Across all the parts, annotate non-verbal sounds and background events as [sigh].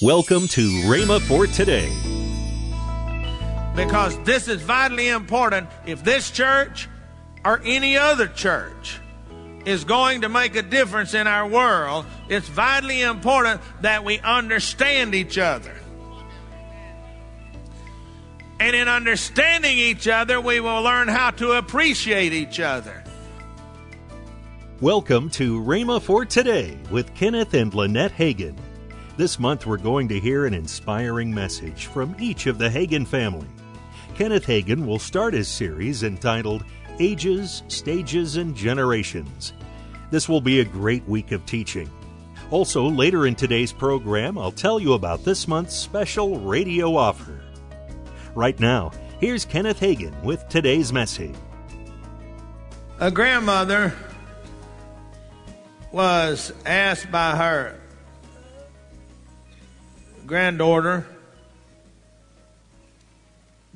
Welcome to Rhema for today. because this is vitally important if this church or any other church is going to make a difference in our world it's vitally important that we understand each other and in understanding each other we will learn how to appreciate each other Welcome to Rhema for today with Kenneth and Lynette Hagin. This month we're going to hear an inspiring message from each of the Hagin family. Kenneth Hagin will start his series entitled Ages, Stages, and Generations. This will be a great week of teaching. Also, later in today's program, I'll tell you about this month's special radio offer. Right now, here's Kenneth Hagin with today's message. a grandmother was asked by her granddaughter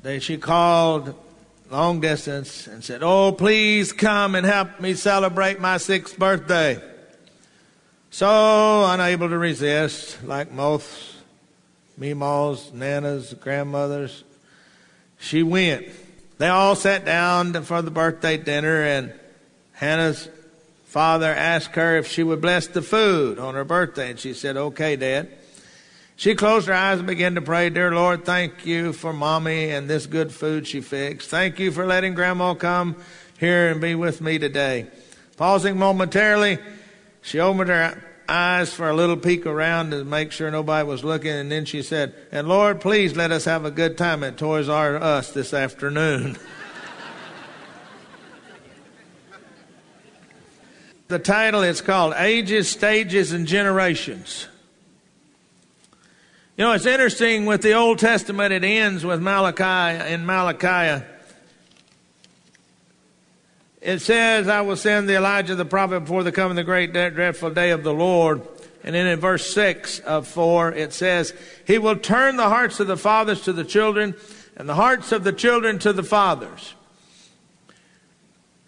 that she called long distance and said, Oh, please come and help me celebrate my sixth birthday. So, unable to resist, like most meemaws, nanas, grandmothers, she went. They all sat down for the birthday dinner, and Hannah's father asked her if she would bless the food on her birthday, and she said, Okay, Dad. She closed her eyes and began to pray, Dear Lord, thank you for mommy and this good food she fixed. Thank you for letting grandma come here and be with me today. Pausing momentarily, she opened her eyes for a little peek around to make sure nobody was looking, and then she said, And Lord, please let us have a good time at Toys R Us this afternoon. [laughs] the title is called Ages, Stages, and Generations. You know, it's interesting with the Old Testament, it ends with Malachi in Malachi. It says, I will send the Elijah the prophet before the coming of the great dreadful day of the Lord. And then in verse 6 of 4, it says, He will turn the hearts of the fathers to the children, and the hearts of the children to the fathers.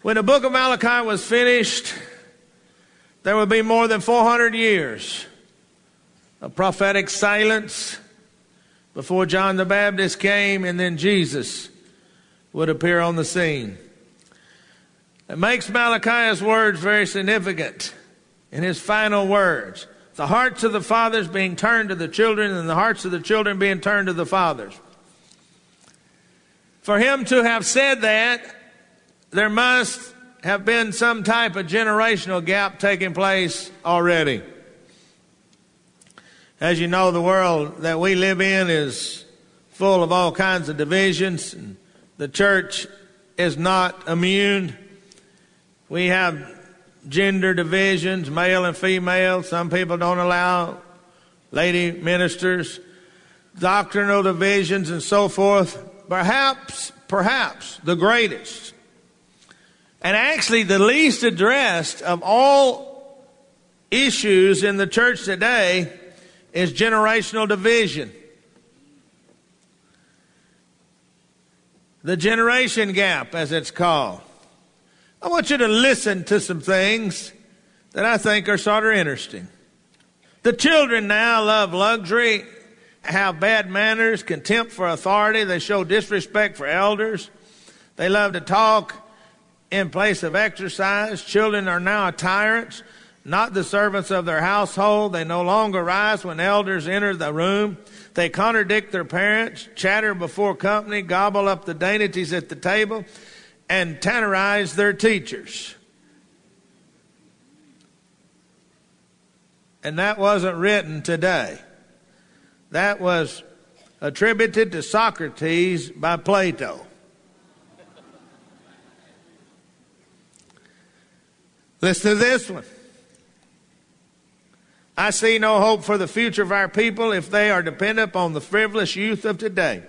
When the book of Malachi was finished, there would be more than 400 years a prophetic silence before John the Baptist came, and then Jesus would appear on the scene. It makes Malachi's words very significant in his final words. The hearts of the fathers being turned to the children, and the hearts of the children being turned to the fathers. For him to have said that, there must have been some type of generational gap taking place already. As you know, the world that we live in is full of all kinds of divisions, and the church is not immune. We have gender divisions, male and female. Some people don't allow lady ministers, doctrinal divisions, and so forth. Perhaps, perhaps the greatest, and actually the least addressed of all issues in the church today is generational division. The generation gap, as it's called. I want you to listen to some things that I think are sort of interesting. The children now love luxury, have bad manners, contempt for authority, they show disrespect for elders, they love to talk in place of exercise. Children are now tyrants not the servants of their household. They no longer rise when elders enter the room. They contradict their parents, chatter before company, gobble up the dainties at the table, and tannerize their teachers. And that wasn't written today. That was attributed to Socrates by Plato. Listen to this one. I see no hope for the future of our people if they are dependent upon the frivolous youth of today.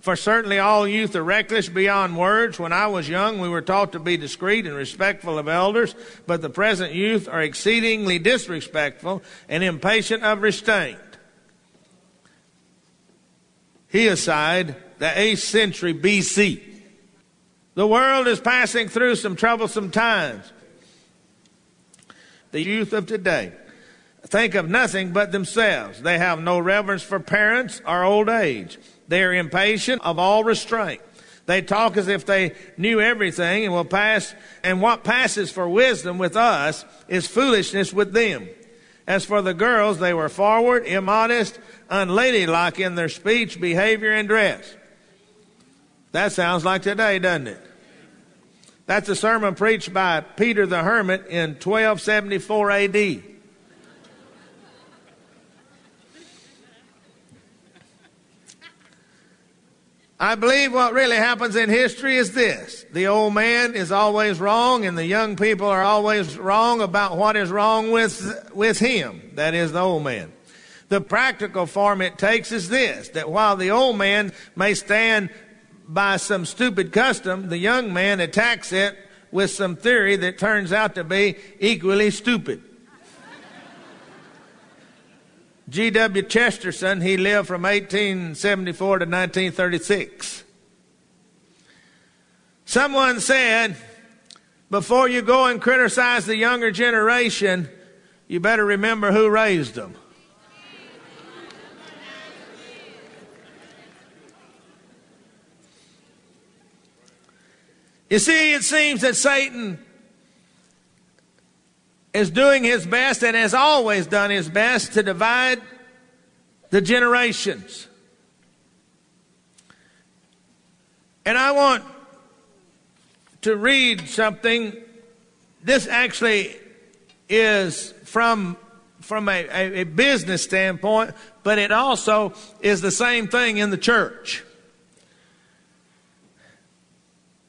For certainly all youth are reckless beyond words. When I was young, we were taught to be discreet and respectful of elders, but the present youth are exceedingly disrespectful and impatient of restraint. Hesiod, the 8th century BC. The world is passing through some troublesome times. The youth of today think of nothing but themselves. They have no reverence for parents or old age. They are impatient of all restraint. They talk as if they knew everything and will pass, and what passes for wisdom with us is foolishness with them. As for the girls, they were forward, immodest, unladylike in their speech, behavior, and dress. That sounds like today, doesn't it? That's a sermon preached by Peter the Hermit in 1274 AD. I believe what really happens in history is this. The old man is always wrong and the young people are always wrong about what is wrong with, with him. That is the old man. The practical form it takes is this, that while the old man may stand by some stupid custom, the young man attacks it with some theory that turns out to be equally stupid. G.W. Chesterton, he lived from 1874 to 1936. Someone said, before you go and criticize the younger generation, you better remember who raised them. You see, it seems that Satan is doing his best and has always done his best to divide the generations. And I want to read something. This actually is from from a, a, a, business standpoint, but it also is the same thing in the church.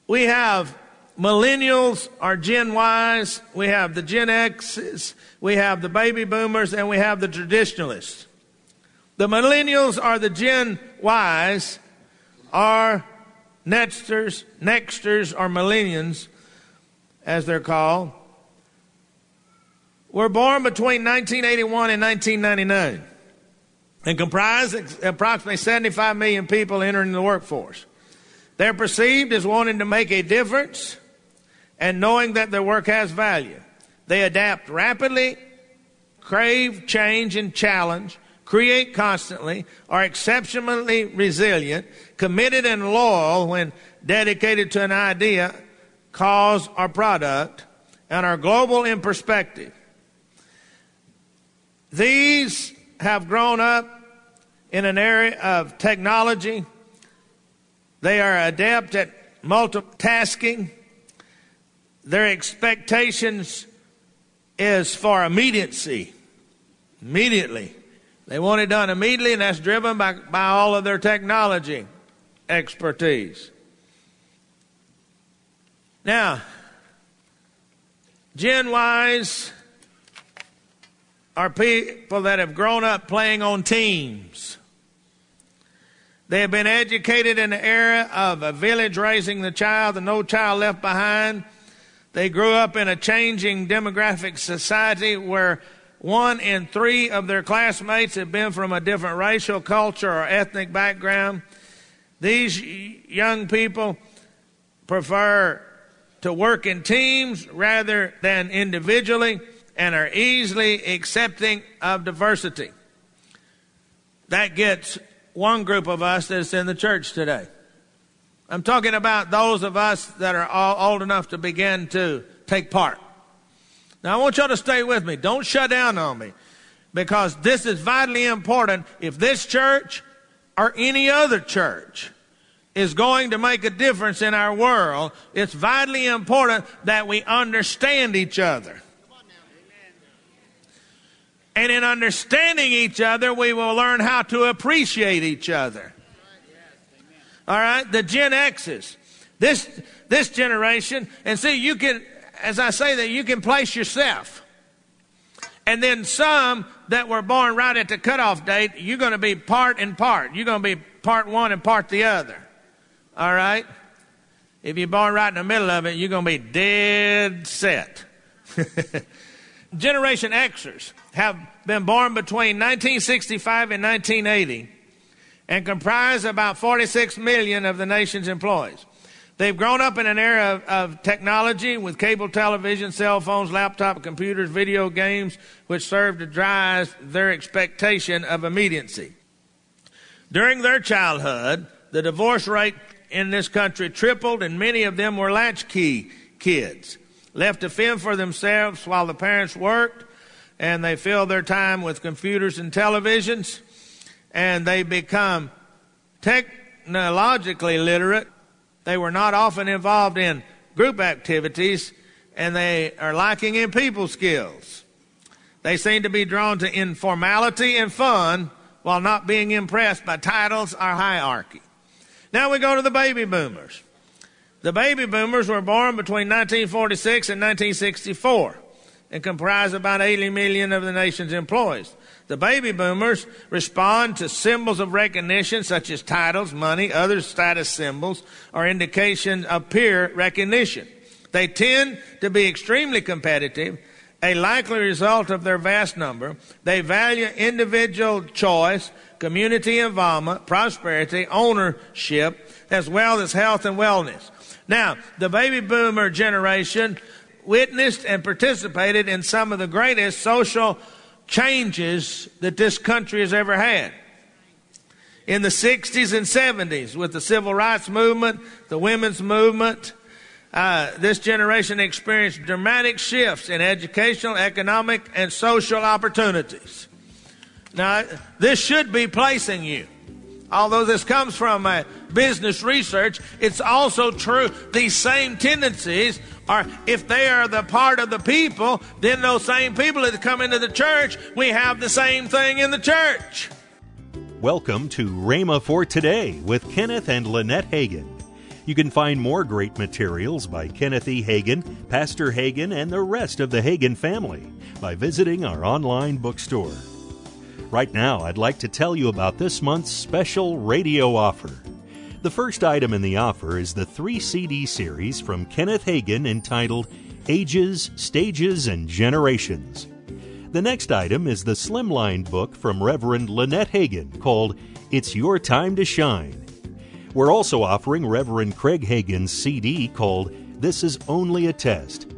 We have millennials are Gen Ys, we have the Gen X's, we have the baby boomers, and we have the traditionalists. The millennials are the Gen Ys, are nexters, nexters or millennials, as they're called, were born between 1981 and 1999 and comprise approximately 75 million people entering the workforce. They're perceived as wanting to make a difference and knowing that their work has value. They adapt rapidly, crave change and challenge, create constantly, are exceptionally resilient, committed and loyal when dedicated to an idea, cause, or product, and are global in perspective. These have grown up in an area of technology. They are adept at multitasking their expectations is for immediacy. Immediately. They want it done immediately, and that's driven by, by all of their technology expertise. Now, Gen Ys are people that have grown up playing on teams. They have been educated in the era of a village raising the child and no child left behind. They grew up in a changing demographic society where one in three of their classmates have been from a different racial, culture, or ethnic background. These young people prefer to work in teams rather than individually and are easily accepting of diversity. That gets one group of us that's in the church today. I'm talking about those of us that are old enough to begin to take part. Now, I want y'all to stay with me. Don't shut down on me because this is vitally important. If this church or any other church is going to make a difference in our world, it's vitally important that we understand each other. And in understanding each other, we will learn how to appreciate each other. All right, the Gen X's. This this generation, and see, you can, as I say that, you can place yourself. And then some that were born right at the cutoff date, you're going to be part and part. You're going to be part one and part the other. All right? If you're born right in the middle of it, you're going to be dead set. [laughs] Generation Xers have been born between 1965 and 1980 and comprise about 46 million of the nation's employees. They've grown up in an era of, of, technology with cable television, cell phones, laptop computers, video games, which serve to drive their expectation of immediacy. During their childhood, the divorce rate in this country tripled, and many of them were latchkey kids, left to fend for themselves while the parents worked, and they filled their time with computers and televisions, and they become technologically literate they were not often involved in group activities and they are lacking in people skills. They seem to be drawn to informality and fun while not being impressed by titles or hierarchy. Now we go to the baby boomers. The baby boomers were born between 1946 and 1964 and comprise about 80 million of the nation's employees. The baby boomers respond to symbols of recognition such as titles, money, other status symbols, or indication of peer recognition. They tend to be extremely competitive, a likely result of their vast number. They value individual choice, community involvement, prosperity, ownership, as well as health and wellness. Now, the baby boomer generation witnessed and participated in some of the greatest social changes that this country has ever had. In the 60s and 70s, with the civil rights movement, the women's movement, uh, this generation experienced dramatic shifts in educational, economic, and social opportunities. Now, this should be placing you. Although this comes from uh, business research, it's also true. These same tendencies or if they are the part of the people, then those same people that come into the church, we have the same thing in the church. Welcome to Rhema for Today with Kenneth and Lynette Hagin. You can find more great materials by Kenneth E. Hagin, Pastor Hagin, and the rest of the Hagin family by visiting our online bookstore. Right now, I'd like to tell you about this month's special radio offer. The first item in the offer is the three CD series from Kenneth Hagin entitled Ages, Stages, and Generations. The next item is the slimline book from Reverend Lynette Hagin called It's Your Time to Shine. We're also offering Reverend Craig Hagin's CD called This Is Only a Test.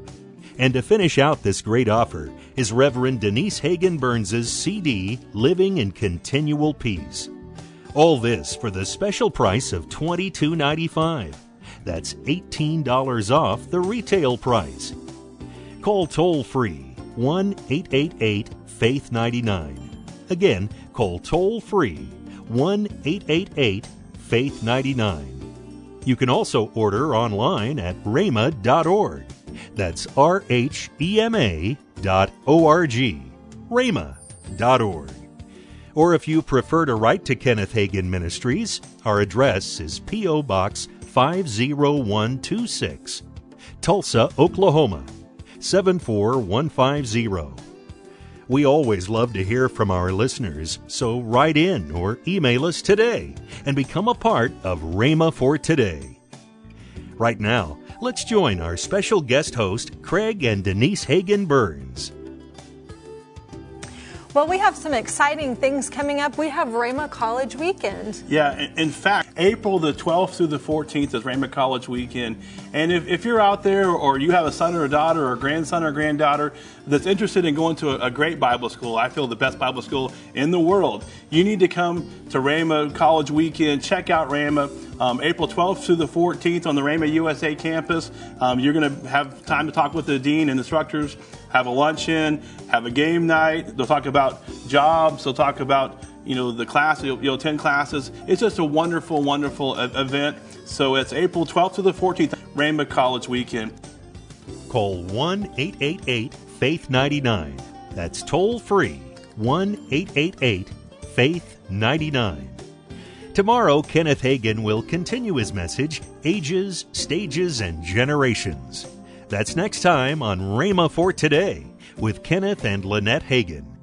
And to finish out this great offer is Reverend Denise Hagin Burns's CD Living in Continual Peace. All this for the special price of $22.95. That's $18 off the retail price. Call toll free 1 888 Faith 99. Again, call toll free 1 888 Faith 99. You can also order online at rhema.org. That's R H E M A dot O R G. rhema.org. Or if you prefer to write to Kenneth Hagin Ministries, our address is P.O. Box 50126, Tulsa, Oklahoma 74150. We always love to hear from our listeners, so write in or email us today and become a part of Rhema for Today. Right now, let's join our special guest host, Craig and Denise Hagin Burns. Well, we have some exciting things coming up. We have Rhema College Weekend. Yeah, in fact, April the 12th through the 14th is Rhema College Weekend. And if, if you're out there or you have a son or a daughter or a grandson or granddaughter that's interested in going to a, a great Bible school, I feel the best Bible school in the world, you need to come to Rhema College Weekend. Check out Rhema. Um, April 12th through the 14th on the Rhema USA campus. Um, you're going to have time to talk with the dean and instructors have a luncheon, have a game night. They'll talk about jobs. They'll talk about you know the class. You'll, you'll attend classes. It's just a wonderful, wonderful event. So it's April 12th to the 14th, Rhema College Weekend. Call one eight eight eight Faith 99. That's toll free 1 888 Faith 99. Tomorrow, Kenneth Hagin will continue his message Ages, Stages, and Generations. That's next time on Rhema for Today with Kenneth and Lynette Hagin.